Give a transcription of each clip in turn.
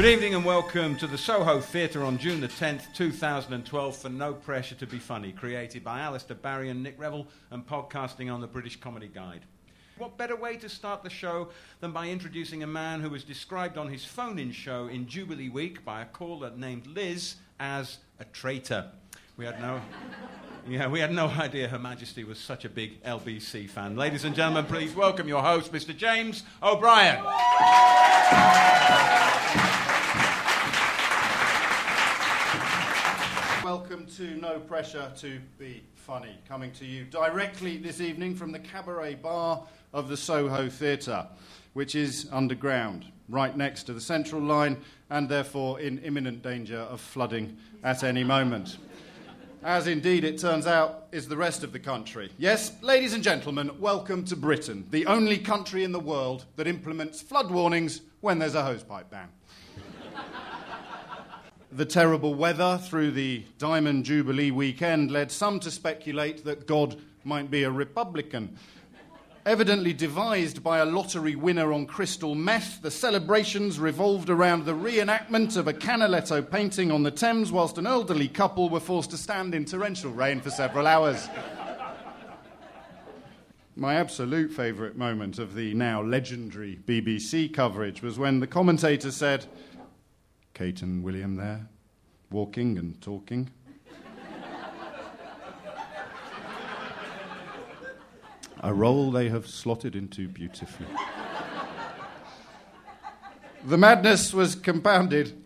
Good evening and welcome to the Soho Theatre on June the 10th, 2012 for No Pressure to Be Funny, created by Alistair Barrie and Nick Revell and podcasting on the British Comedy Guide. What better way to start the show than by introducing a man who was described on his phone in show in Jubilee Week by a caller named Liz as a traitor. We had no. Yeah, we had no idea Her Majesty was such a big LBC fan. Ladies and gentlemen, please welcome your host, Mr. James O'Brien. Welcome to No Pressure to Be Funny, coming to you directly this evening from the cabaret bar of the Soho Theatre, which is underground, right next to the Central Line, and therefore in imminent danger of flooding at any moment. As indeed it turns out is the rest of the country. Yes, ladies and gentlemen, welcome to Britain, the only country in the world that implements flood warnings when there's a hosepipe ban. The terrible weather through the Diamond Jubilee weekend led some to speculate that God might be a Republican. Evidently devised by a lottery winner on crystal meth, the celebrations revolved around the reenactment of a Canaletto painting on the Thames, whilst an elderly couple were forced to stand in torrential rain for several hours. My absolute favourite moment of the now legendary BBC coverage was when the commentator said, Kate and William there, walking and talking. A role they have slotted into beautifully. the madness was compounded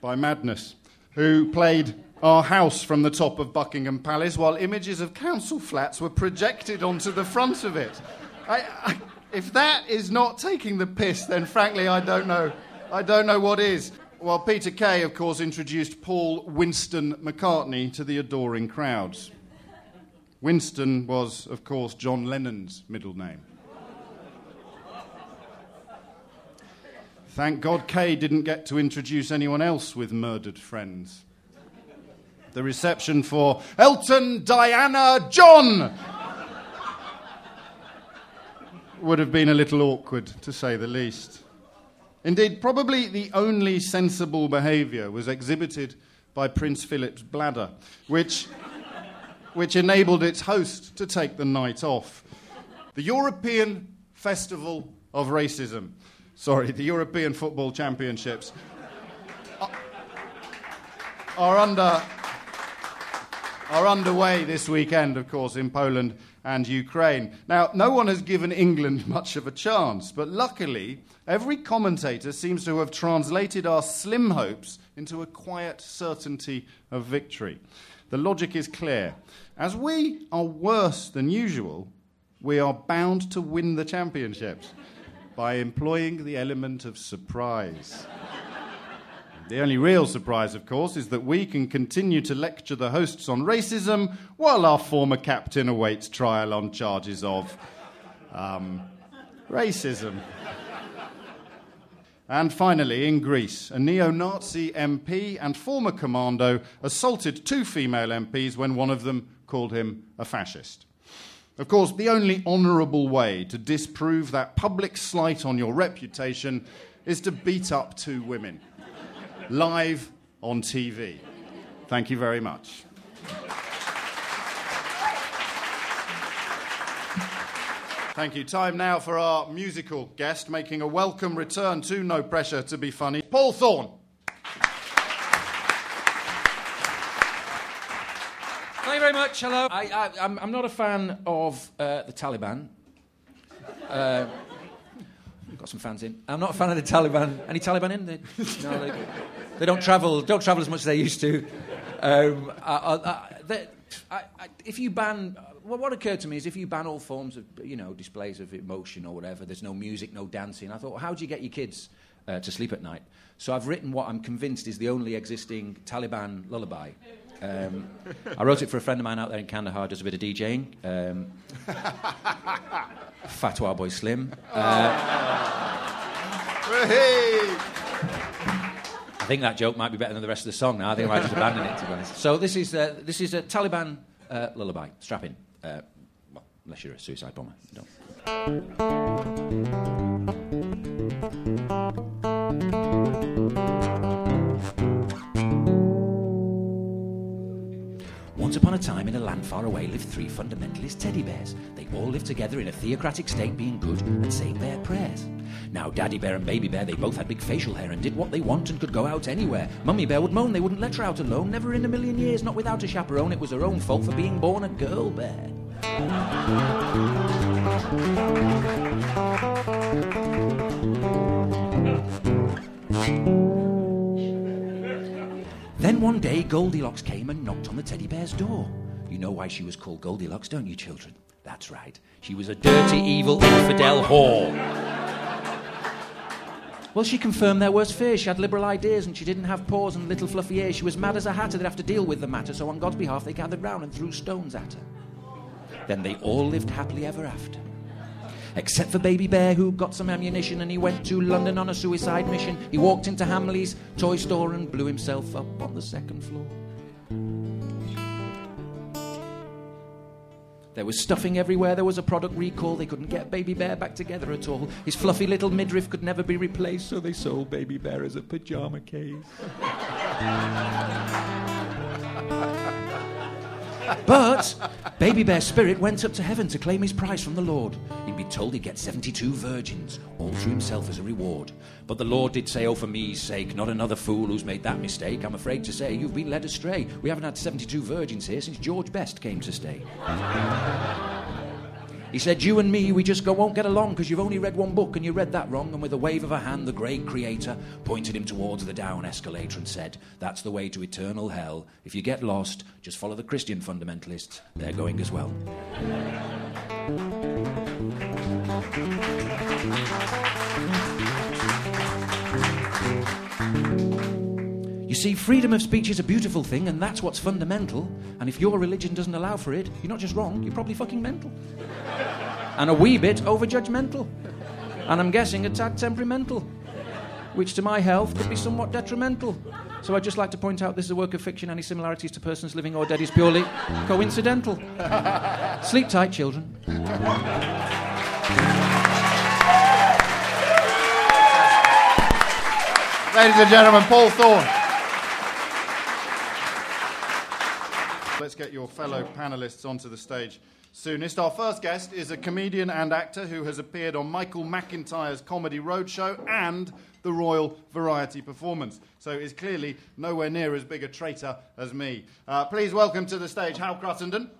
by Madness, who played our house from the top of Buckingham Palace while images of council flats were projected onto the front of it. I, I, if that is not taking the piss, then frankly, I don't know. I don't know what is. Well, Peter Kay, of course, introduced Paul Winston McCartney to the adoring crowds. Winston was, of course, John Lennon's middle name. Thank God Kay didn't get to introduce anyone else with murdered friends. The reception for Elton, Diana, John would have been a little awkward, to say the least. Indeed, probably the only sensible behaviour was exhibited by Prince Philip's bladder, which, which enabled its host to take the night off. The European Festival of Racism, sorry, the European Football Championships, are, under, are underway this weekend, of course, in Poland and Ukraine. Now, no one has given England much of a chance, but luckily, every commentator seems to have translated our slim hopes into a quiet certainty of victory. The logic is clear. As we are worse than usual, we are bound to win the championships by employing the element of surprise. The only real surprise, of course, is that we can continue to lecture the hosts on racism while our former captain awaits trial on charges of um, racism. And finally, in Greece, a neo Nazi MP and former commando assaulted two female MPs when one of them called him a fascist. Of course, the only honourable way to disprove that public slight on your reputation is to beat up two women live on TV. Thank you very much. Thank you. Time now for our musical guest making a welcome return to No Pressure to Be Funny, Paul Thorne. Thank you very much. Hello. I, am not a fan of uh, the Taliban. Uh, got some fans in. I'm not a fan of the Taliban. Any Taliban in? They, no, they, they don't travel. Don't travel as much as they used to. Um, I, I, they, if you ban, well, what occurred to me is if you ban all forms of, you know, displays of emotion or whatever, there's no music, no dancing. I thought, well, how do you get your kids uh, to sleep at night? So I've written what I'm convinced is the only existing Taliban lullaby. Um, I wrote it for a friend of mine out there in Kandahar, does a bit of DJing. Um, Fatwa Boy Slim. Uh, I think that joke might be better than the rest of the song now. I think I might just abandon it, to be honest. So this is, uh, this is a Taliban uh, lullaby. Strap in. Uh, well, unless you're a suicide bomber. Don't. Once upon a time, in a land far away, lived three fundamentalist teddy bears. They all lived together in a theocratic state, being good and saying their prayers. Now, Daddy Bear and Baby Bear, they both had big facial hair and did what they want and could go out anywhere. Mummy Bear would moan they wouldn't let her out alone, never in a million years, not without a chaperone. It was her own fault for being born a girl bear. Goldilocks came and knocked on the teddy bear's door. You know why she was called Goldilocks, don't you, children? That's right. She was a dirty, evil, infidel whore. Well, she confirmed their worst fears. She had liberal ideas and she didn't have paws and little fluffy ears. She was mad as a hatter. They'd have to deal with the matter, so on God's behalf, they gathered round and threw stones at her. Then they all lived happily ever after. Except for Baby Bear, who got some ammunition and he went to London on a suicide mission. He walked into Hamley's toy store and blew himself up on the second floor. There was stuffing everywhere, there was a product recall. They couldn't get Baby Bear back together at all. His fluffy little midriff could never be replaced, so they sold Baby Bear as a pajama case. But Baby Bear's spirit went up to heaven to claim his prize from the Lord. He'd been told he'd get 72 virgins, all to himself as a reward. But the Lord did say, Oh, for me's sake, not another fool who's made that mistake. I'm afraid to say you've been led astray. We haven't had 72 virgins here since George Best came to stay. He said, You and me, we just go, won't get along because you've only read one book and you read that wrong. And with a wave of a hand, the great creator pointed him towards the down escalator and said, That's the way to eternal hell. If you get lost, just follow the Christian fundamentalists. They're going as well. see, freedom of speech is a beautiful thing, and that's what's fundamental. And if your religion doesn't allow for it, you're not just wrong, you're probably fucking mental. and a wee bit over judgmental. And I'm guessing a tad temperamental, which to my health could be somewhat detrimental. So I'd just like to point out this is a work of fiction. Any similarities to persons living or dead is purely coincidental. Sleep tight, children. Ladies and gentlemen, Paul Thorne. Let's get your fellow panelists onto the stage soonest. Our first guest is a comedian and actor who has appeared on Michael McIntyre's Comedy Roadshow and the Royal Variety Performance, so is clearly nowhere near as big a traitor as me. Uh, please welcome to the stage Hal Cruttenden.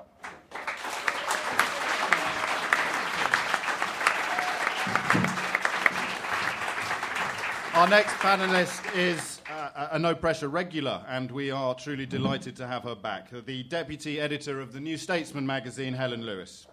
Our next panelist is a no pressure regular, and we are truly delighted to have her back. The deputy editor of the New Statesman magazine, Helen Lewis.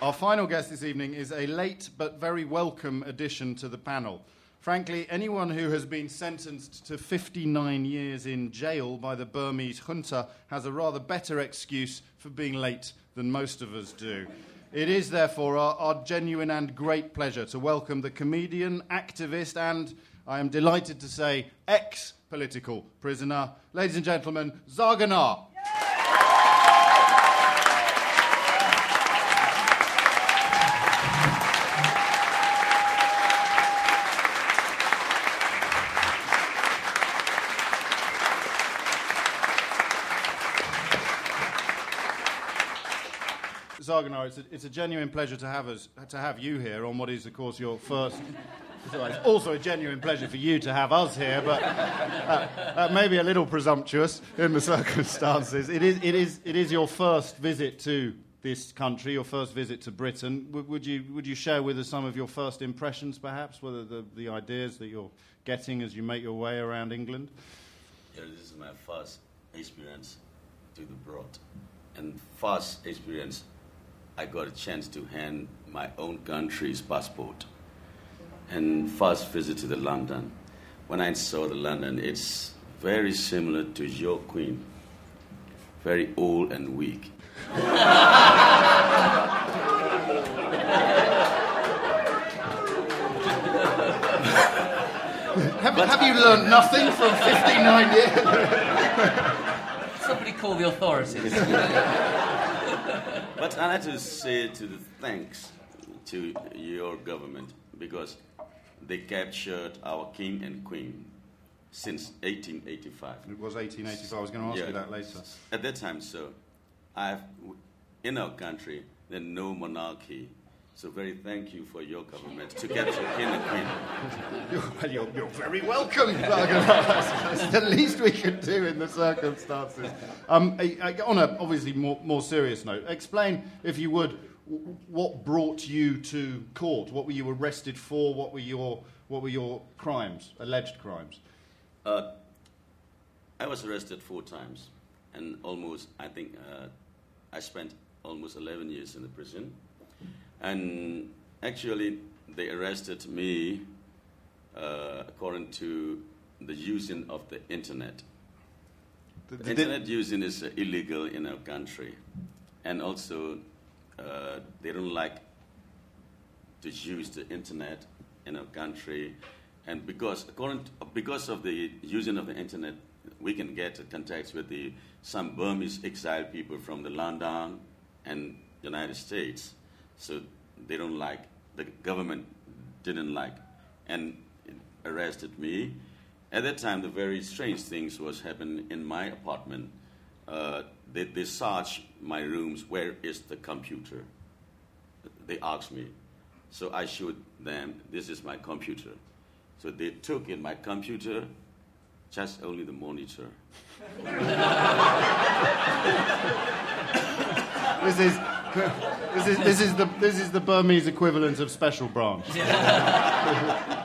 Our final guest this evening is a late but very welcome addition to the panel. Frankly, anyone who has been sentenced to 59 years in jail by the Burmese junta has a rather better excuse for being late than most of us do. It is, therefore, our, our genuine and great pleasure to welcome the comedian, activist, and, I am delighted to say, ex political prisoner, ladies and gentlemen, Zarganar. It's a, it's a genuine pleasure to have, us, to have you here on what is, of course, your first. It's also a genuine pleasure for you to have us here, but uh, uh, maybe a little presumptuous in the circumstances. It is, it, is, it is your first visit to this country, your first visit to Britain. W- would, you, would you share with us some of your first impressions, perhaps, whether the, the ideas that you're getting as you make your way around England? Yeah, this is my first experience to the broad. And first experience I got a chance to hand my own country's passport. And first visit to the London. When I saw the London, it's very similar to your queen. Very old and weak. have, have you learned nothing from 59 years? Somebody call the authorities. But I like to say to the thanks to your government because they captured our king and queen since 1885. It was 1885. I was going to ask Yeah. you that later. At that time, sir, I've, in our country, there's no monarchy. So very thank you for your government to capture king and queen. You're, well, you're, you're very welcome. That's the least we could do in the circumstances. Um, on a obviously more, more serious note, explain, if you would, what brought you to court? What were you arrested for? What were your, what were your crimes, alleged crimes? Uh, I was arrested four times, and almost, I think, uh, I spent almost 11 years in the prison. And actually, they arrested me uh, according to the using of the internet. The- The the- internet using is uh, illegal in our country, and also uh, they don't like to use the internet in our country, and because according to, because of the using of the internet, we can get contacts with the some Burmese exiled people from the London and the United States, so they don't like the government didn't like, and arrested me. At that time, the very strange things was happening in my apartment. Uh, they, they searched my rooms. Where is the computer? They asked me. So I showed them, this is my computer. So they took in my computer, just only the monitor. This is, this is, this is, the, this is the Burmese equivalent of special branch.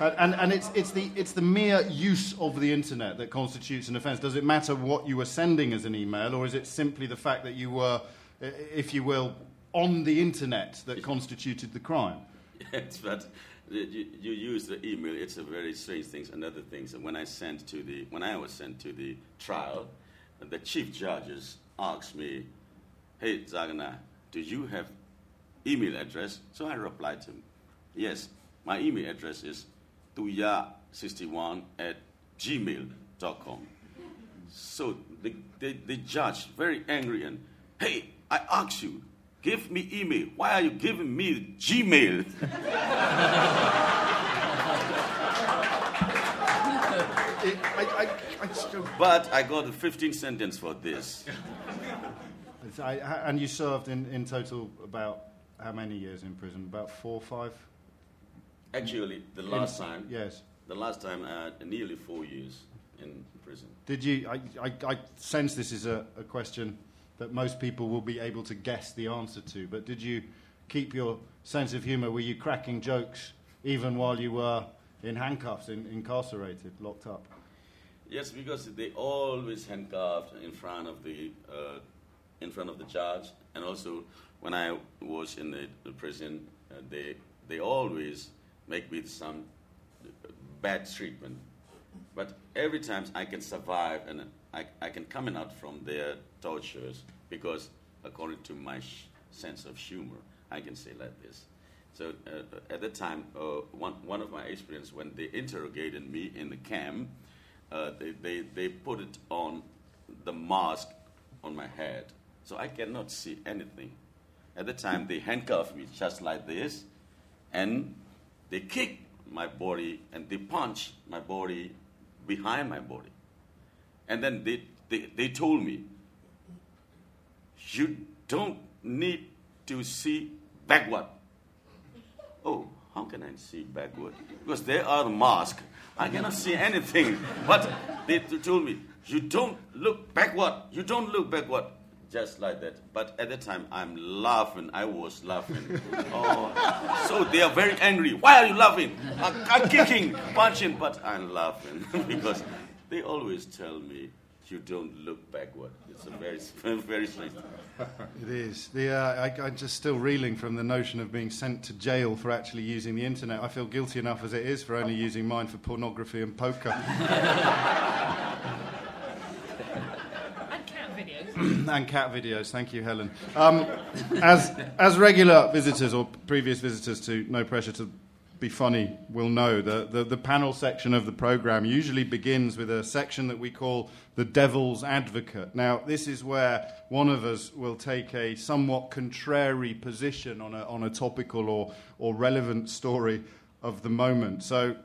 And, and, and it's, it's, the, it's the mere use of the internet that constitutes an offence. Does it matter what you were sending as an email, or is it simply the fact that you were, if you will, on the internet that constituted the crime? Yes, but you, you use the email. It's a very strange thing. Another thing. So when I sent to the when I was sent to the trial, the chief judges asked me, "Hey Zarganar, do you have email address?" So I replied to him, "Yes, my email address is tuya61 at gmail.com." So the, the, the judge, very angry, and hey, I asked you, give me email. Why are you giving me Gmail? It, I, I, I still, But I got a 15 sentence for this. I, and you served in, in total about how many years in prison? About four, or five? Actually, the last time, Yes. the last time, uh, nearly four years in prison. Did you? I, I, I sense this is a, a question that most people will be able to guess the answer to, but did you keep your sense of humour? Were you cracking jokes even while you were in handcuffs, in, incarcerated, locked up? Yes, because they always handcuffed in front of the uh, in front of the judge, and also when I was in the, the prison, uh, they they always make me some bad treatment. But every time I can survive and I, I can come out from their tortures because according to my sh- sense of humor, I can say like this. So uh, at that time, uh, one, one of my experience when they interrogated me in the camp, uh, they, they, they put it on the mask on my head. So I cannot see anything. At the time, they handcuffed me just like this, and they kicked my body and they punched my body behind my body. And then they, they, they told me, you don't need to see backward. Oh, how can I see backward? Because there are the mask. I cannot see anything. But they told me, you don't look backward. You don't look backward. Just like that. But at the time, I'm laughing. I was laughing. Oh, so they are very angry. Why are you laughing? I'm, I'm kicking, punching, but I'm laughing because they always tell me, you don't look backward. It's a very, very strange thing. It is. The, uh, I, I'm just still reeling from the notion of being sent to jail for actually using the internet. I feel guilty enough as it is for only using mine for pornography and poker. And cat videos. Thank you, Helen. Um, as, as regular visitors or previous visitors to No Pressure to Be Funny will know, the, the, the panel section of the program usually begins with a section that we call the Devil's Advocate. Now, this is where one of us will take a somewhat contrary position on a, on a topical or, or relevant story of the moment. So,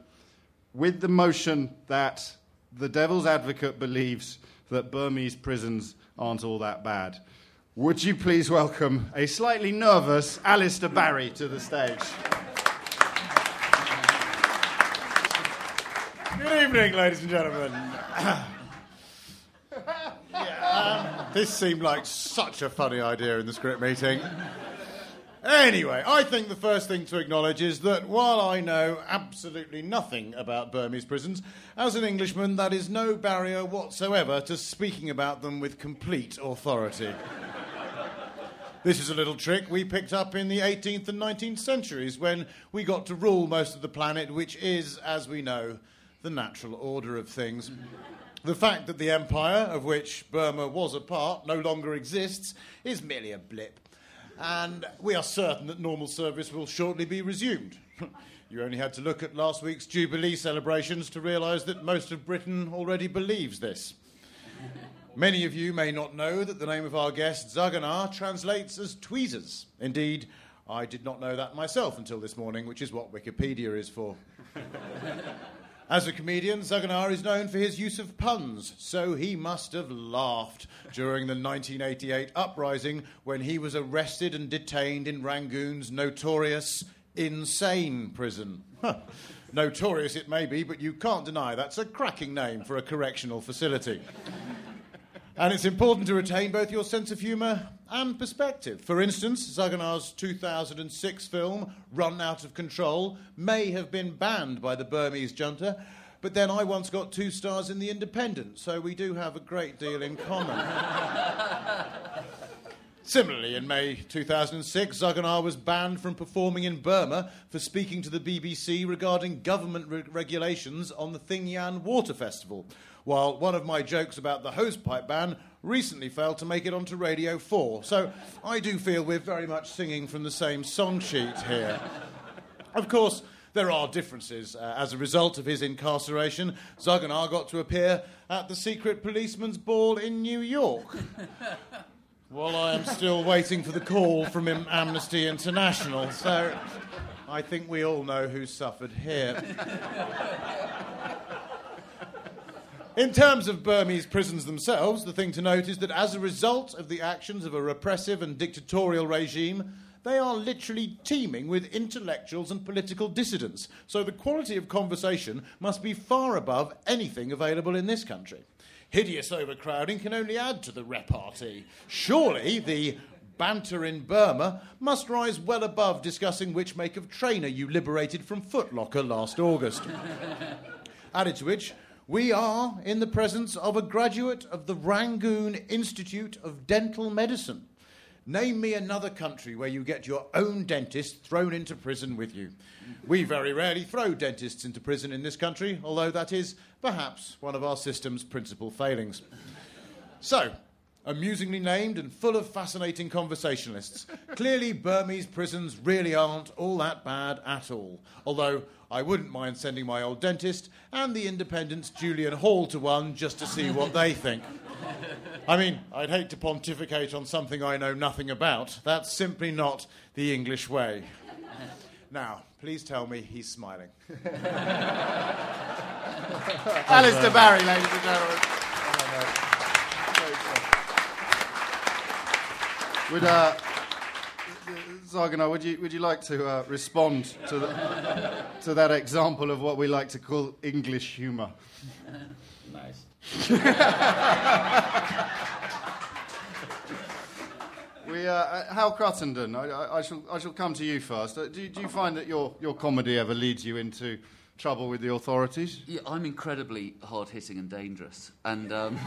with the motion that the devil's advocate believes that Burmese prisons aren't all that bad, would you please welcome a slightly nervous Alistair Barrie to the stage? Good evening, ladies and gentlemen. yeah, um, this seemed like such a funny idea in the script meeting. Anyway, I think the first thing to acknowledge is that while I know absolutely nothing about Burmese prisons, as an Englishman, that is no barrier whatsoever to speaking about them with complete authority. This is a little trick we picked up in the 18th and 19th centuries when we got to rule most of the planet, which is, as we know, the natural order of things. The fact that the empire, of which Burma was a part, no longer exists is merely a blip and we are certain that normal service will shortly be resumed. you only had to look at last week's Jubilee celebrations to realise that most of Britain already believes this. Many of you may not know that the name of our guest, Zarganar, translates as tweezers. Indeed, I did not know that myself until this morning, which is what Wikipedia is for. As a comedian, Zarganar is known for his use of puns, so he must have laughed during the 1988 uprising when he was arrested and detained in Rangoon's notorious Insein prison. notorious it may be, but you can't deny that's a cracking name for a correctional facility. And it's important to retain both your sense of humour and perspective. For instance, Zarganar's 2006 film, Run Out of Control, may have been banned by the Burmese junta, but then I once got two stars in The Independent, so we do have a great deal in common. Similarly, in May 2006, Zarganar was banned from performing in Burma for speaking to the BBC regarding government re- regulations on the Thingyan Water Festival, while one of my jokes about the hosepipe ban recently failed to make it onto Radio 4. So I do feel we're very much singing from the same song sheet here. of course, there are differences. Uh, as a result of his incarceration, Zarganar got to appear at the secret policeman's ball in New York. While I am still waiting for the call from Amnesty International, so I think we all know who suffered here. In terms of Burmese prisons themselves, the thing to note is that as a result of the actions of a repressive and dictatorial regime, they are literally teeming with intellectuals and political dissidents. So the quality of conversation must be far above anything available in this country. Hideous overcrowding can only add to the repartee. Surely the banter in Burma must rise well above discussing which make of trainer you liberated from Footlocker last August. Added to which, we are in the presence of a graduate of the Rangoon Institute of Dental Medicine. Name me another country where you get your own dentist thrown into prison with you. We very rarely throw dentists into prison in this country, although that is perhaps one of our system's principal failings. So, amusingly named and full of fascinating conversationalists. Clearly, Burmese prisons really aren't all that bad at all. Although I wouldn't mind sending my old dentist and the Independent's Julian Hall to one just to see what they think. I mean, I'd hate to pontificate on something I know nothing about. That's simply not the English way. Now, please tell me he's smiling. Alistair Barrie, ladies and gentlemen. Would, uh, would you, would you like to uh, respond to, the, to that example of what we like to call English humour? Nice. We, uh, uh, Hal Cruttenden, I, I, I, shall, I shall come to you first. Uh, do, do you find that your, your comedy ever leads you into trouble with the authorities? Yeah, I'm incredibly hard hitting and dangerous. And um,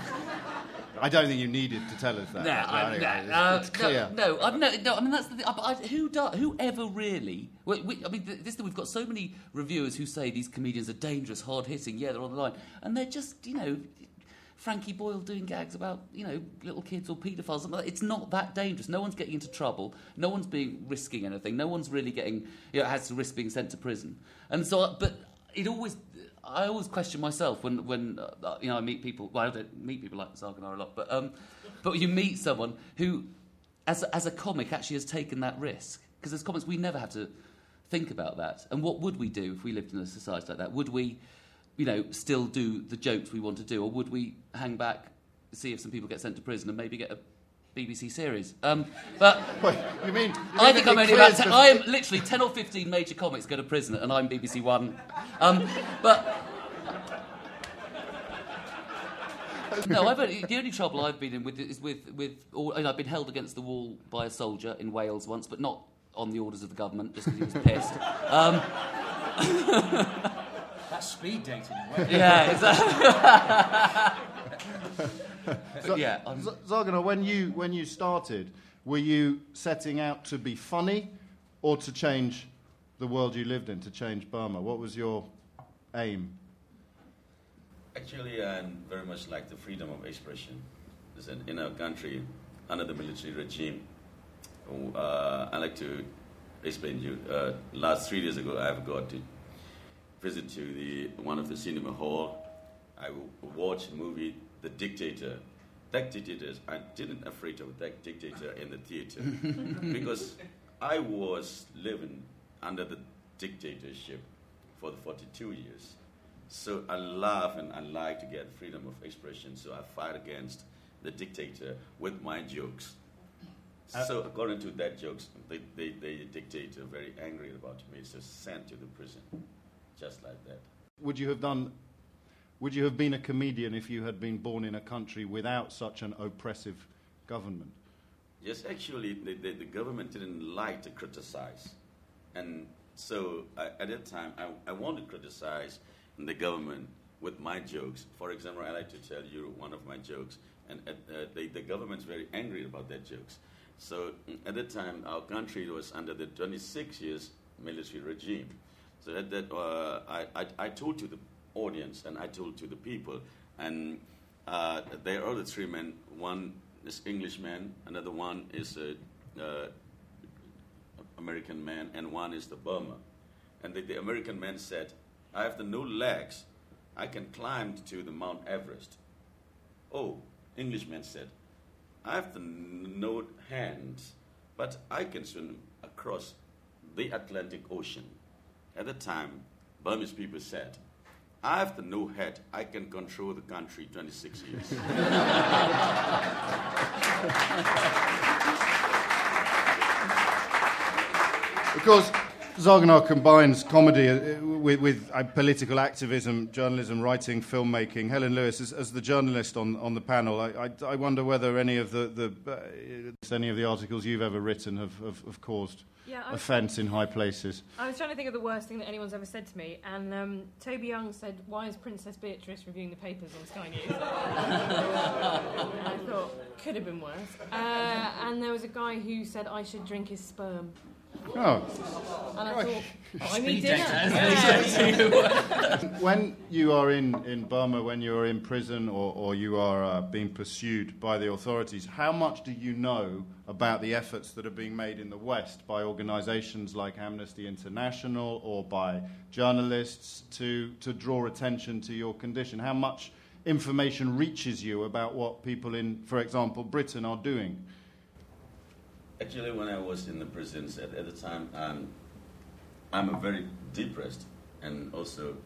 I don't think you needed to tell us that. no, I, anyway, no, it's, uh, it's clear. no, no, no, no. I mean, that's the thing. I, I, who does? Whoever really? We, we, I mean, this thing. We've got so many reviewers who say these comedians are dangerous, hard hitting. Yeah, they're on the line, and they're just, you know. Frankie Boyle doing gags about, you know, little kids or paedophiles. something like that. It's not that dangerous. No one's getting into trouble. No one's being risking anything. No one's really getting, you know, has to risk being sent to prison. And so, but it always, I always question myself when, when uh, you know, I meet people. Well, I don't meet people like Zarganar a lot, but um, but you meet someone who, as a, as a comic, actually has taken that risk. Because as comics, we never have to think about that. And what would we do if we lived in a society like that? Would we, you know, still do the jokes we want to do, or would we hang back, see if some people get sent to prison, and maybe get a BBC series? Um, but Wait, you mean? you I think I'm only about. Ten, I am literally ten or fifteen major comics go to prison, and I'm BBC One. Um, but no, I've only, the only trouble I've been in with is with with. All, and I've been held against the wall by a soldier in Wales once, but not on the orders of the government, just because he was pissed. Um, That's speed dating. Right? yeah, exactly. But yeah, I'm, Z- Zarganar, when you when you started, were you setting out to be funny, or to change the world you lived in, to change Burma? What was your aim? Actually, I very much like the freedom of expression. Listen, in our country, under the military regime, uh, I like to explain to you. Uh, last three days ago, I've got to visit to the one of the cinema hall. I watched a movie, The Dictator. That dictator, I didn't afraid of that dictator in the theater because I was living under the dictatorship for the 42 years. So I love and I like to get freedom of expression. So I fight against the dictator with my jokes. Uh, so according to that jokes, the, the, the dictator very angry about me, so sent to the prison, just like that. Would you have done? Would you have been a comedian if you had been born in a country without such an oppressive government? Yes, actually, the, the, the government didn't like to criticize. And so I, at that time, I, I wanted to criticize the government with my jokes. For example, I like to tell you one of my jokes, and uh, uh, the, the government's very angry about that jokes. So mm, at that time, our country was under the 26 years military regime. So at that, uh, I, I, I told to the audience and I told to the people, and uh, there are the three men. One is Englishman, another one is a uh, American man, and one is the Burma. And the, the American man said, "I have the no legs. I can climb to the Mount Everest." Oh, Englishman said, "I have the no hands, but I can swim across the Atlantic Ocean." At the time, Burmese people said, I have the no head. I can control the country 26 years. Of course, Zarganar combines comedy uh, with, with uh, political activism, journalism, writing, filmmaking. Helen Lewis, as, as the journalist on, on the panel, I, I, I wonder whether any of the, the uh, any of the articles you've ever written have, have, have caused Yeah, offence in high places. I was trying to think of the worst thing that anyone's ever said to me, and um, Toby Young said, "Why is Princess Beatrice reviewing the papers on Sky News?" I thought could have been worse. Uh, and there was a guy who said I should drink his sperm, Oh. and I thought, oh, I need dinner. Yeah. When you are in, in Burma, when you are in prison or, or you are uh, being pursued by the authorities, how much do you know about the efforts that are being made in the West by organisations like Amnesty International or by journalists to, to draw attention to your condition? How much information reaches you about what people in, for example, Britain are doing? Actually, when I was in the prisons at, at the time, um, I'm a very depressed, and also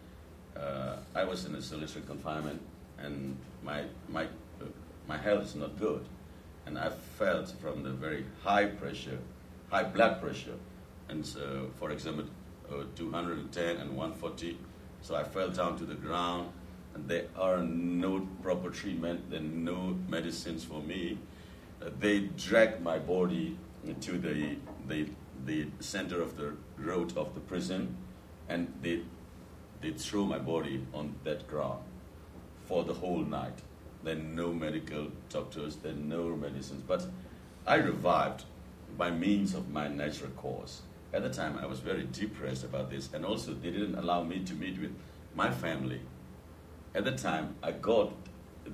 uh, I was in a solitary confinement, and my my uh, my health is not good, and I felt from the very high pressure, high blood pressure, and so for example, uh, 210 and 140, so I fell down to the ground, and there are no proper treatment, there are no medicines for me. They dragged my body to the, the, the center of the road of the prison and they, they threw my body on that ground for the whole night. Are no medical doctors, are no medicines. But I revived by means of my natural cause. At the time, I was very depressed about this, and also they didn't allow me to meet with my family. At the time, I got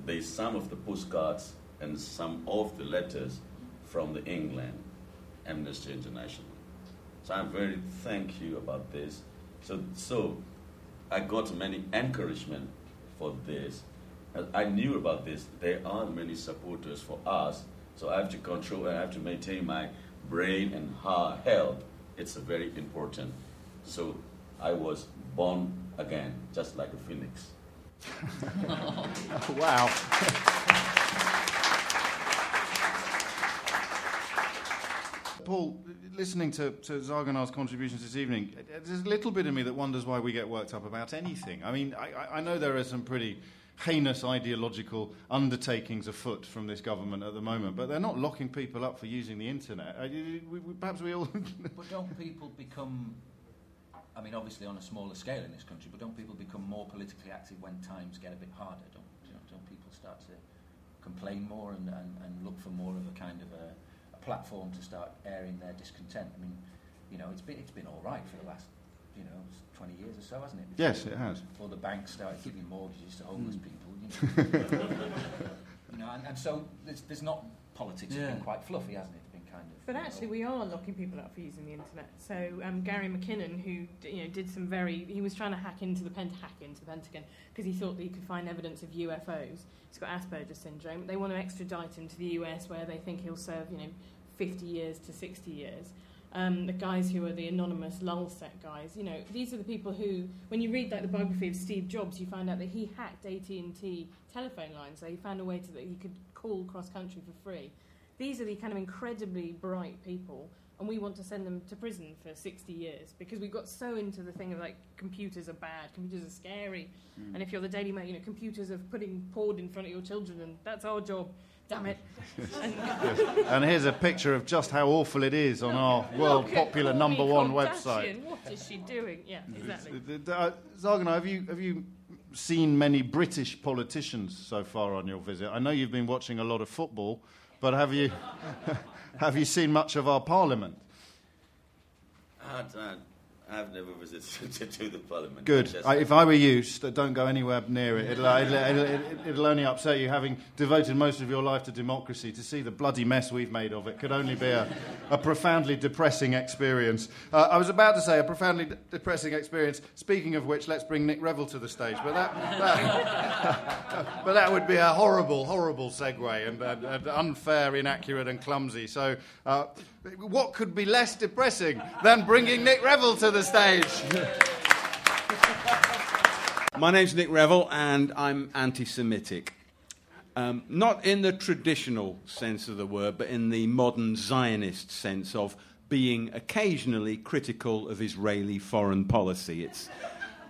the, some of the postcards and some of the letters from the England, Amnesty International. So I'm very thank you about this. So, so I got many encouragement for this. I knew about this. There are many supporters for us. So I have to control, I have to maintain my brain and heart health. It's very important. So I was born again, just like a phoenix. wow. Paul, listening to, to contributions this evening, there's a little bit of me that wonders why we get worked up about anything. I mean, I, I know there are some pretty heinous ideological undertakings afoot from this government at the moment, but they're not locking people up for using the internet. Perhaps we all. but don't people become I mean, obviously on a smaller scale in this country, but don't people become more politically active when times get a bit harder? Don't, don't people start to complain more and, and, and look for more of a kind of a platform to start airing their discontent? I mean, you know, it's been, it's been all right for the last, you know, 20 years or so, hasn't it? Before, yes, it has. Before the banks started giving mortgages to homeless mm. people. You know, you know and, and so there's, there's not, politics yeah. has been quite fluffy, hasn't it? But actually, we are locking people up for using the internet. So um, Gary McKinnon, who you know did some very, he was trying to hack into the Pent- hack into the Pentagon because he thought that he could find evidence of UFOs. He's got Asperger's syndrome. They want to extradite him to the US, where they think he'll serve you know 50 years to 60 years. Um, the guys who are the anonymous Lulzsec guys, you know, these are the people who, when you read like the biography of Steve Jobs, you find out that he hacked AT&T telephone lines. So he found a way to that he could call cross country for free these are the kind of incredibly bright people, and we want to send them to prison for 60 years because we've got so into the thing of like computers are bad, computers are scary, mm. and if you're the Daily Mail, you know, computers are putting porn in front of your children, and that's our job. Damn it. and, yes. and, here's a picture of just how awful it is on our world popular number one website. What is she doing? Yeah, exactly. Uh, Zarganar, have you, have you seen many British politicians so far on your visit? I know you've been watching a lot of football. But have you, have you seen much of our parliament? Uh, I've never visited to the Parliament. Good. I, if I were you, don't go anywhere near it. It'll, it'll, it'll, it'll, only upset you, having devoted most of your life to democracy. To see the bloody mess we've made of it could only be a, a profoundly depressing experience. Uh, I was about to say a profoundly depressing experience. Speaking of which, let's bring Nick Revell to the stage. But that, that but that would be a horrible, horrible segue and, and, and unfair, inaccurate, and clumsy. So. Uh, what could be less depressing than bringing Nick Revell to the stage? My name's Nick Revell, and I'm anti Semitic. Um, not in the traditional sense of the word, but in the modern Zionist sense of being occasionally critical of Israeli foreign policy. It's,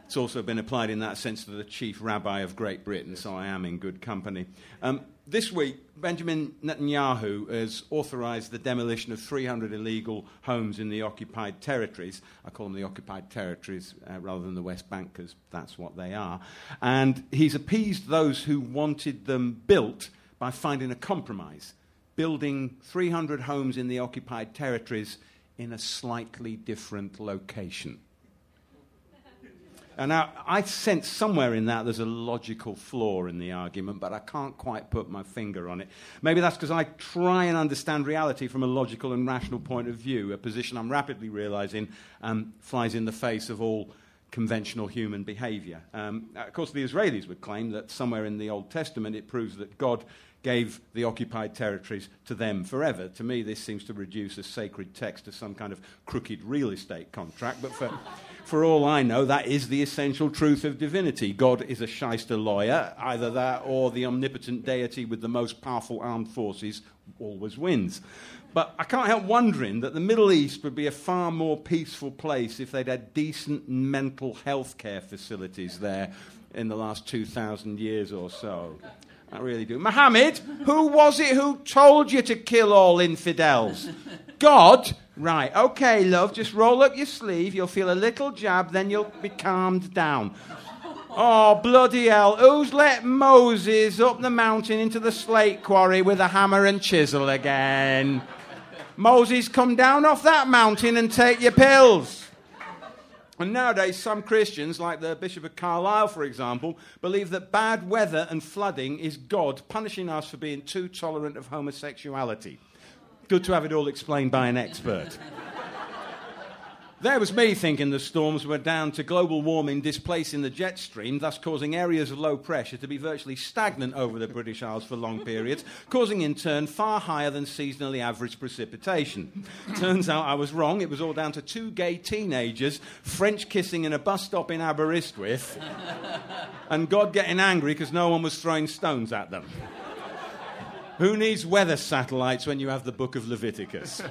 it's also been applied in that sense to the chief rabbi of Great Britain, so I am in good company. Um, this week, Benjamin Netanyahu has authorized the demolition of 300 illegal homes in the occupied territories. I call them the occupied territories uh, rather than the West Bank because that's what they are. And he's appeased those who wanted them built by finding a compromise, building 300 homes in the occupied territories in a slightly different location. And I, I sense somewhere in that there's a logical flaw in the argument, but I can't quite put my finger on it. Maybe that's because I try and understand reality from a logical and rational point of view, a position I'm rapidly realizing um, flies in the face of all conventional human behavior. Um, of course, the Israelis would claim that somewhere in the Old Testament it proves that God gave the occupied territories to them forever. To me, this seems to reduce a sacred text to some kind of crooked real estate contract, but for for all I know, that is the essential truth of divinity. God is a shyster lawyer, either that or the omnipotent deity with the most powerful armed forces always wins. But I can't help wondering that the Middle East would be a far more peaceful place if they'd had decent mental health care facilities there in the last 2,000 years or so. I really do. Mohammed, who was it who told you to kill all infidels? God? Right, okay, love, just roll up your sleeve. You'll feel a little jab, then you'll be calmed down. Oh, bloody hell. Who's let Moses up the mountain into the slate quarry with a hammer and chisel again? Moses, come down off that mountain and take your pills. And nowadays, some Christians, like the Bishop of Carlisle, for example, believe that bad weather and flooding is God punishing us for being too tolerant of homosexuality. Good to have it all explained by an expert. There was me thinking the storms were down to global warming displacing the jet stream, thus causing areas of low pressure to be virtually stagnant over the British Isles for long periods, causing in turn far higher than seasonally average precipitation. Turns out I was wrong. It was all down to two gay teenagers French kissing in a bus stop in Aberystwyth, and God getting angry because no one was throwing stones at them. Who needs weather satellites when you have the book of Leviticus?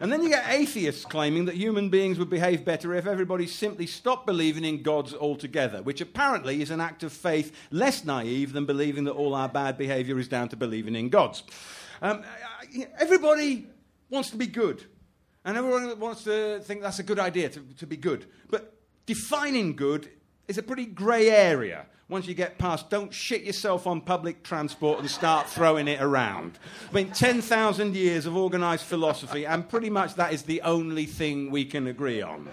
And then you get atheists claiming that human beings would behave better if everybody simply stopped believing in gods altogether, which apparently is an act of faith less naive than believing that all our bad behavior is down to believing in gods. Um, everybody wants to be good, and everyone wants to think that's a good idea to, to be good. But defining good is a pretty grey area once you get past, don't shit yourself on public transport and start throwing it around. I mean, 10,000 years of organised philosophy, and pretty much that is the only thing we can agree on.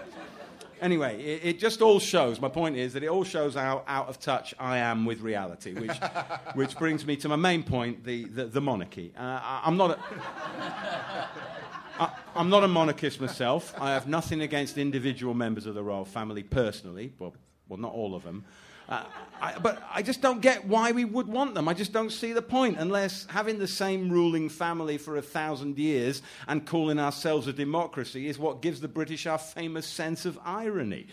Anyway, it, it, just all shows, my point is that it all shows how out of touch I am with reality, which, which brings me to my main point the, the, the monarchy. Uh, I, I'm not a. I, I'm not a monarchist myself. I have nothing against individual members of the royal family personally, well, well not all of them. Uh, I, but I just don't get why we would want them. I just don't see the point unless having the same ruling family for a thousand years and calling ourselves a democracy is what gives the British our famous sense of irony.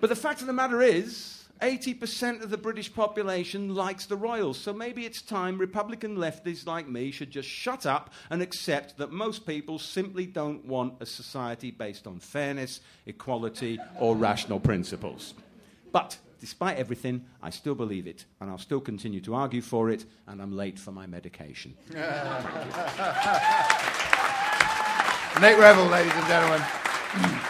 But the fact of the matter is, 80% of the British population likes the royals, so maybe it's time Republican lefties like me should just shut up and accept that most people simply don't want a society based on fairness, equality, or rational principles. But despite everything, I still believe it, and I'll still continue to argue for it, and I'm late for my medication. Nick Revell, ladies and gentlemen.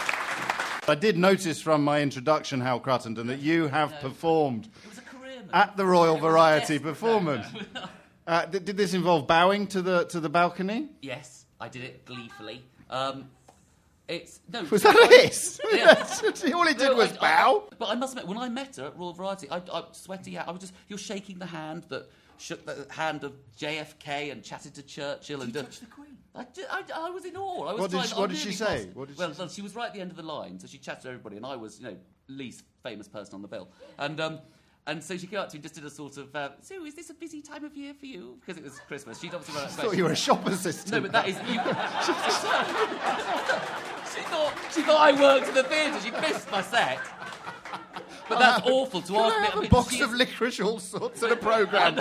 I did notice from my introduction, Hal Cruttenden, that you have performed at the Royal Variety performance. Uh, did, did, this involve bowing to the to the balcony? Yes, I did it gleefully. Um, it's no. Was that a hiss? Yeah. All he did no, was I, bow. I, but I must admit, when I met her at Royal Variety, I, I sweaty. I was just you're shaking the hand that shook the hand of JFK and chatted to Churchill did and. You touch the Queen. I, I, I, was in awe. I was what did, she, what did she say? What did well, she, well, she was right at the end of the line, so she chatted to everybody, and I was, you know, least famous person on the bill. And um, and so she came up to me and just did a sort of, uh, so is this a busy time of year for you? Because it was Christmas. She'd obviously run I thought you were a shop assistant. No, but that is. You, she, thought, she thought I worked in the theatre. She missed my set. But that's awful to ask I me. Have I mean, a box of licorice, all sorts in a programme.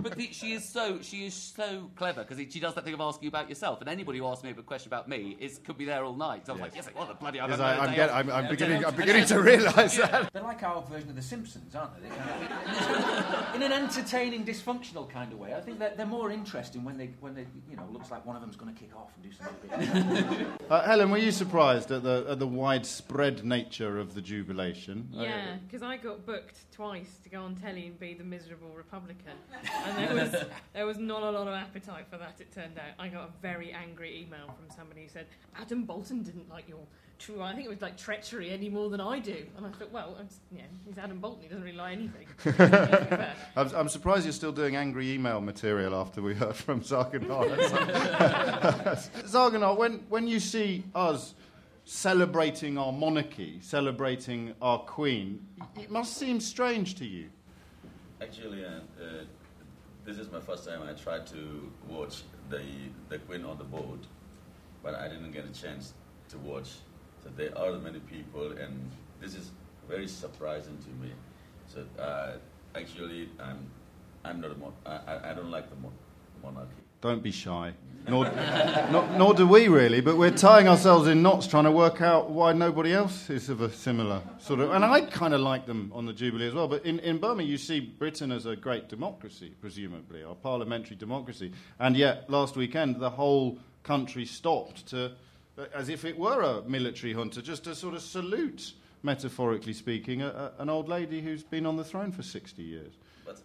but the, she is so she is so clever because she does that thing of asking you about yourself, and anybody who asks me a question about me is could be there all night. So I was yes. like, yes, what the bloody. Yes, I, am get, I'm, I'm beginning. I'm beginning to realise that. They're like our version of The Simpsons, aren't they? they kind of, in an entertaining, dysfunctional kind of way. I think that they're more interesting when they when they you know looks like one of them's going to kick off and do something. uh, Helen, were you surprised at the at the widespread nature of the jubilation? Oh, yeah, because I got booked twice to go on telly and be the miserable Republican, and there was there was not a lot of appetite for that. It turned out I got a very angry email from somebody who said Adam Boulton didn't like your true. I think it was like treachery any more than I do, and I thought, well, I'm, yeah, he's Adam Boulton. He doesn't really like anything. I'm, I'm, surprised you're still doing angry email material after we heard from Zarganar. Zarganar, when when you see us celebrating our monarchy, celebrating our queen, it must seem strange to you. Actually, uh, uh, this is my first time I tried to watch the, the queen on the board, but I didn't get a chance to watch. So there are many people, and this is very surprising to me. So uh, actually, I'm, I'm not a mon- I, I don't like the mon- monarchy. Don't be shy. Nor, nor, nor, do we really, but we're tying ourselves in knots trying to work out why nobody else is of a similar sort of. And I kind of like them on the Jubilee as well. But in, in Burma, you see Britain as a great democracy, presumably, our parliamentary democracy. And yet, last weekend, the whole country stopped to, as if it were a military junta, just to sort of salute, metaphorically speaking, a, a, an old lady who's been on the throne for 60 years.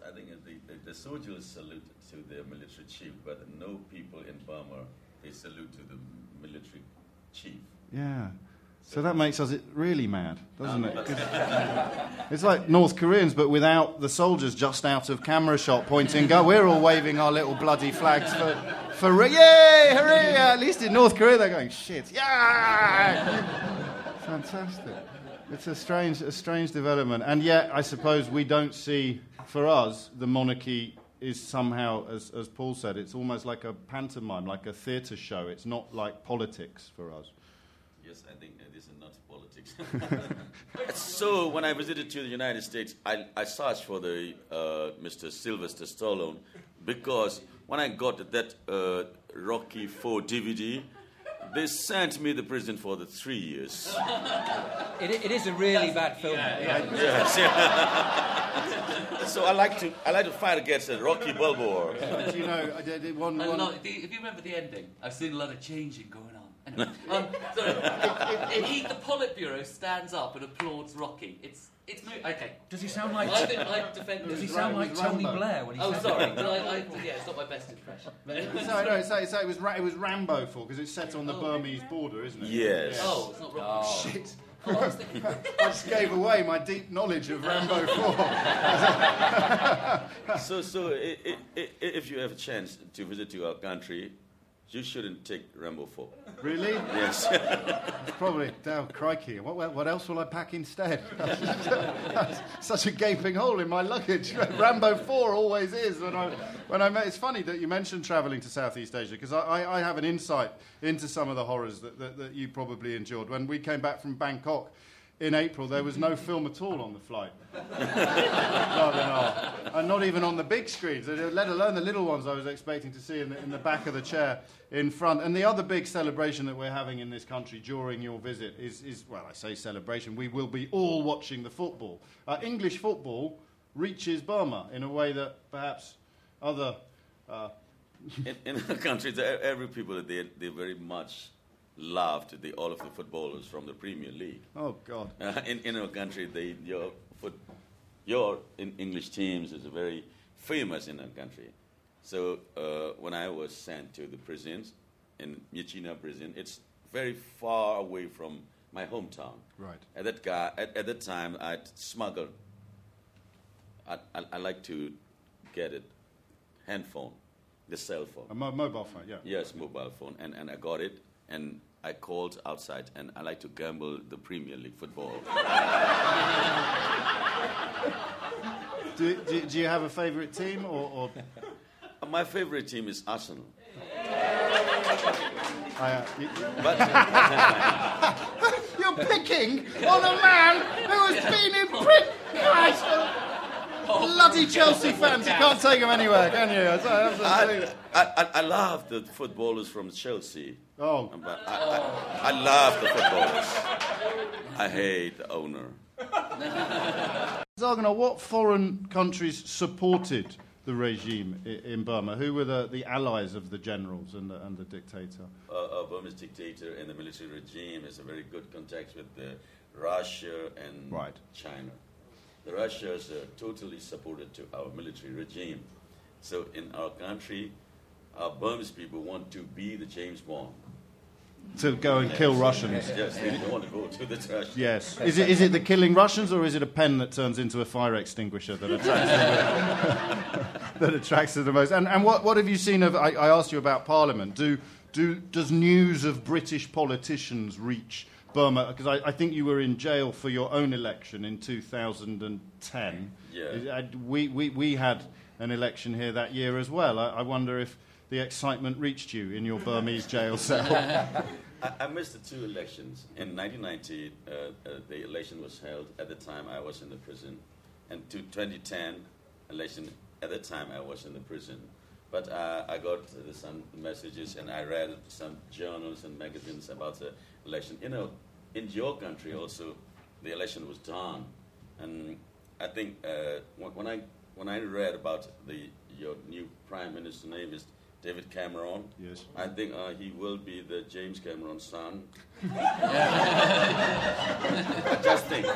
I think the, the, the soldiers salute to their military chief, but no people in Burma they salute to the military chief. Yeah. So that makes us really mad, doesn't it? It's like North Koreans, but without the soldiers just out of camera shot pointing go, We're all waving our little bloody flags for, for yay, hooray! At least in North Korea, they're going shit, yeah! Fantastic. It's a strange, a strange development, and yet I suppose we don't see, for us, the monarchy is somehow, as, as Paul said, it's almost like a pantomime, like a theatre show. It's not like politics for us. Yes, I think uh, this is not politics. so when I visited to the United States, I, I searched for the uh, Mr. Sylvester Stallone because when I got that uh, Rocky 4 DVD, they sent me to prison for the three years. It, it is a really bad film. Yes. so I like to I like to fight against uh, Rocky Balboa. Do you know, I did one, I one, love- the- if you remember the ending, I've seen a lot of changing going on. Anyway, um, sorry. he, the Politburo stands up and applauds Rocky. It's it's mo- okay. Does he sound like? I, think I defend Does he it. sound like Rambo. Tony Blair when he Oh, sorry. it? But I, I, yeah, it's not my best impression. No, no, so, so it, was, Ra- it was Rambo for because it's set on the Oh. Burmese border, isn't it? Yes. Oh, it's not Rocky. Oh, shit. Oh, I I just gave away my deep knowledge of Rambo 4. So so i- i- i- if you have a chance to visit to our country, you shouldn't take Rambo 4. really? Yes. Probably. Oh, crikey. What, what- else will I pack instead? Such a gaping hole in my luggage. Rambo 4 always is. When I, when I met, it's funny that you mentioned travelling to Southeast Asia because I, I, I have an insight into some of the horrors that, that, that you probably endured. When we came back from Bangkok in April, there was no film at all on the flight. And not even on the big screens, let alone the little ones I was expecting to see in the, in the back of the chair in front. And the other big celebration that we're having in this country during your visit is, is well, I say celebration, we will be all watching the football. Uh, English football reaches Burma in a way that perhaps other. Uh, in, in our country, the, every people they they very much loved the all of the footballers from the Premier League. oh, God. Uh, in, in our country, they, your, foot, your in English teams is very famous in our country. So uh, when I was sent to the prisons, in Myitkyina prison, it's very far away from my hometown. Right. At that, guy, at, at that time, I'd smuggled. I, I, I like to get it, handphone, the cell phone. A mo- mobile phone, yeah. Yes, mobile phone, and, and I got it, and I called outside, and I like to gamble the Premier League football. Do, do, do you have a favourite team or. or My favorite team is Arsenal, I, uh, you, but You're picking on a man who has been in prison. Bloody Chelsea fans, you can't take them anywhere, can you? I. I, I, love the footballers from Chelsea. Oh, But I, I, I love the footballers. I hate the owner. Zarganar, what foreign countries supported the regime in Burma? Who were the, the allies of the generals and the, and the dictator? Uh, a Burmese dictator and the military regime has a very good contact with the Russia and Right. China. The Russians are totally supported to our military regime. So in our country, our Burmese people want to be the James Bond. To go and kill Russians. Yes, they don't want to go to the trash. Yes. Is it, is it the killing Russians or is it a pen that turns into a fire extinguisher that attracts them, that attracts the most? And, and what, what have you seen of? I, I asked you about Parliament. Do, do, does news of British politicians reach Burma? Because I, I think you were in jail for your own election in 2010. Yeah. Uh, We, we, we had an election here that year as well. I, I wonder if the excitement reached you in your Burmese jail cell. I, I missed the two elections. In 1990, uh, uh, the election was held. At the time, I was in the prison. And to 2010 election, at the time, I was in the prison. But uh, I got uh, some messages and I read some journals and magazines about the election. You know, in your country also, the election was done. And I think uh, when when I when I read about the your new prime minister name is David Cameron. Yes. I think uh, he will be the James Cameron's son. I just think.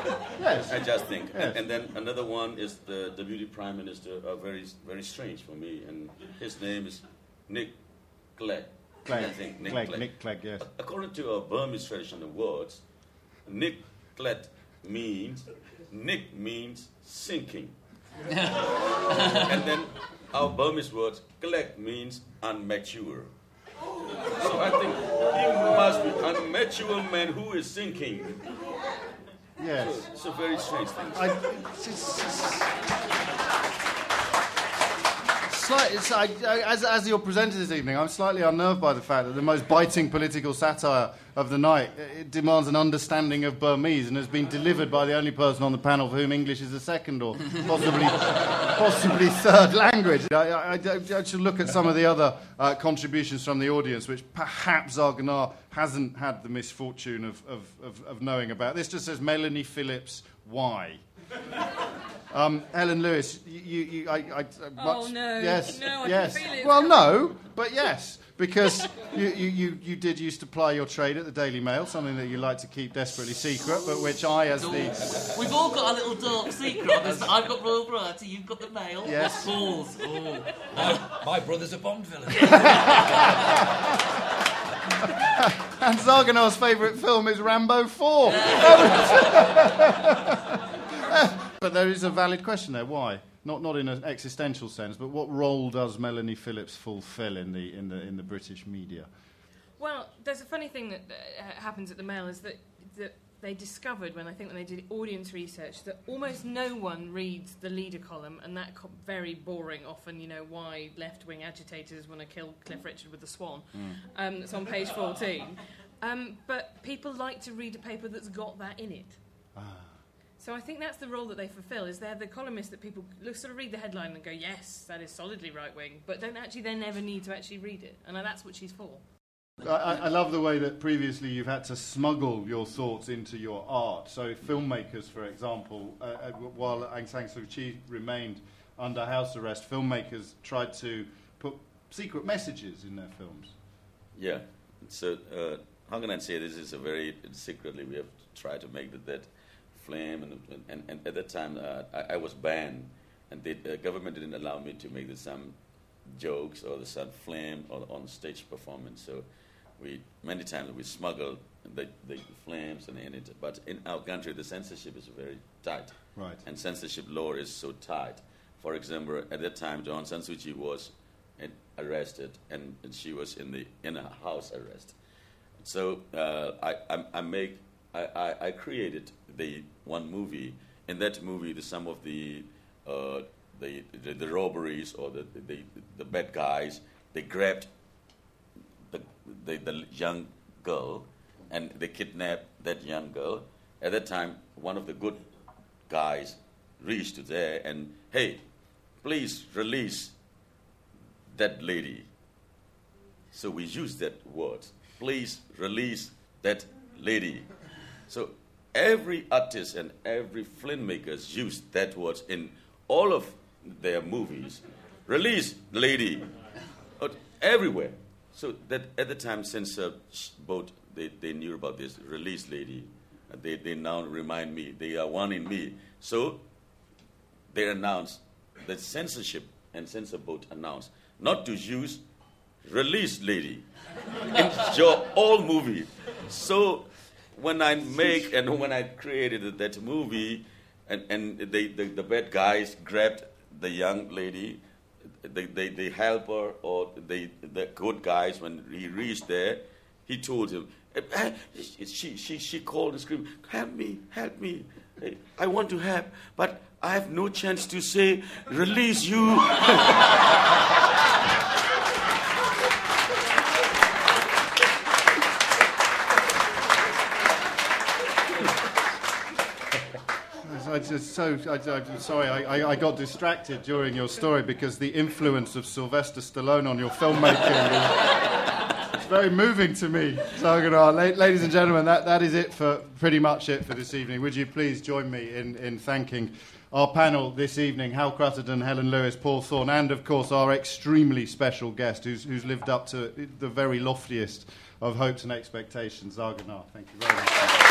Yes. I just think. Yes. And, and then another one is the deputy prime minister, uh, very very strange for me, and his name is Nick Clegg. I think Nick Clegg, Clegg. Nick Clegg, yes. According to our Burmese traditional words, Niklet means, Nick means sinking. and then our Burmese word, Klek means unmature. So I think he must be an unmature man who is sinking. Yes. So it's a very strange thing. I, it's, it's- it's- I, I- as, as your presenter this evening, I'm slightly unnerved by the fact that the most biting political satire of the night uh, it demands an understanding of Burmese and has been delivered by the only person on the panel for whom English is a second or possibly, possibly third language. I, I, I- I should look at some of the other uh, contributions from the audience, which perhaps Zarganar hasn't had the misfortune of, of, of, of knowing about. This just says Melanie Phillips, why? Um, Helen Lewis, you, you, you I, I, uh, Oh, no. yes, No, I can yes. feel it. Well, no, but yes, because you, you, you, you did used to ply your trade at the Daily Mail, something that you like to keep desperately secret, but which I, as the We've all got a little dark secret. I've got Royal Variety, you've got the mail. Yes. Balls. Oh. My brother's a Bond villain. and Zarganar's favourite film is Rambo 4. But there is a valid question there. Why? Not, not in an existential sense, but what role does Melanie Phillips fulfil in the, in the, in the British media? Well, there's a funny thing that uh, happens at the Mail is that, that they discovered when I think when they did audience research that almost no one reads the leader column, and that co- very boring. Often, you know, why left-wing agitators want to kill Cliff Richard with the Swan. Um, it's on page 14. Um, but people like to read a paper that's got that in it. So I think that's the role that they fulfil. Is they're the columnists that people look, sort of read the headline and go, "Yes, that is solidly right wing," but don't actually then never need to actually read it, and that's what she's for. I, I I love the way that previously you've had to smuggle your thoughts into your art. So, filmmakers, for example, uh, uh, while Aung San Suu Kyi remained under house arrest, filmmakers tried to put secret messages in their films. Yeah. So uh, how can I say this is a very secretly we have tried to make that, that flame and, and, and at that time uh, I, I was banned and the uh, government didn't allow me to make the some jokes or the some flame or on stage performance. So we many times we smuggled the, the flames and in it. But in our country the censorship is very tight. Right. And censorship law is so tight. For example, at that time, Aung San Suu Kyi was arrested, and, and she was in the in a house arrest. So uh, I, I, I make I, I, I created the one movie. In that movie, the some of the uh, the, the the robberies or the, the the bad guys they grabbed the, the the young girl and they kidnapped that young girl. At that time, one of the good guys reached there and hey, please release that lady. So we use that word. Please release that lady. So every artist and every filmmakers used that word in all of their movies. Release lady. Everywhere. So that at the time, since uh, both they, they knew about this release lady, they, they now remind me they are one in me. So they announced that censorship and censor board announced not to use release lady in your all movie. So when I make and when I created that movie, and, and they, the, the bad guys grabbed the young lady, they, they, they help her, or they, the good guys, when he reached there, he told him, "Eh, she, she, she called and screamed, Help me, help me. Eh, I want to help, but I have no chance to say, Release you. just so I, I'm sorry. I, I, got distracted during your story because the influence of Sylvester Stallone on your filmmaking is it's very moving to me. Zarganar. La- ladies and gentlemen, that, that is it for pretty much it for this evening. Would you please join me in, in thanking our panel this evening, Hal Cruttenden, Helen Lewis, Paul Thorne, and of course our extremely special guest who's, who's lived up to the very loftiest of hopes and expectations, Zarganar. Thank you very much.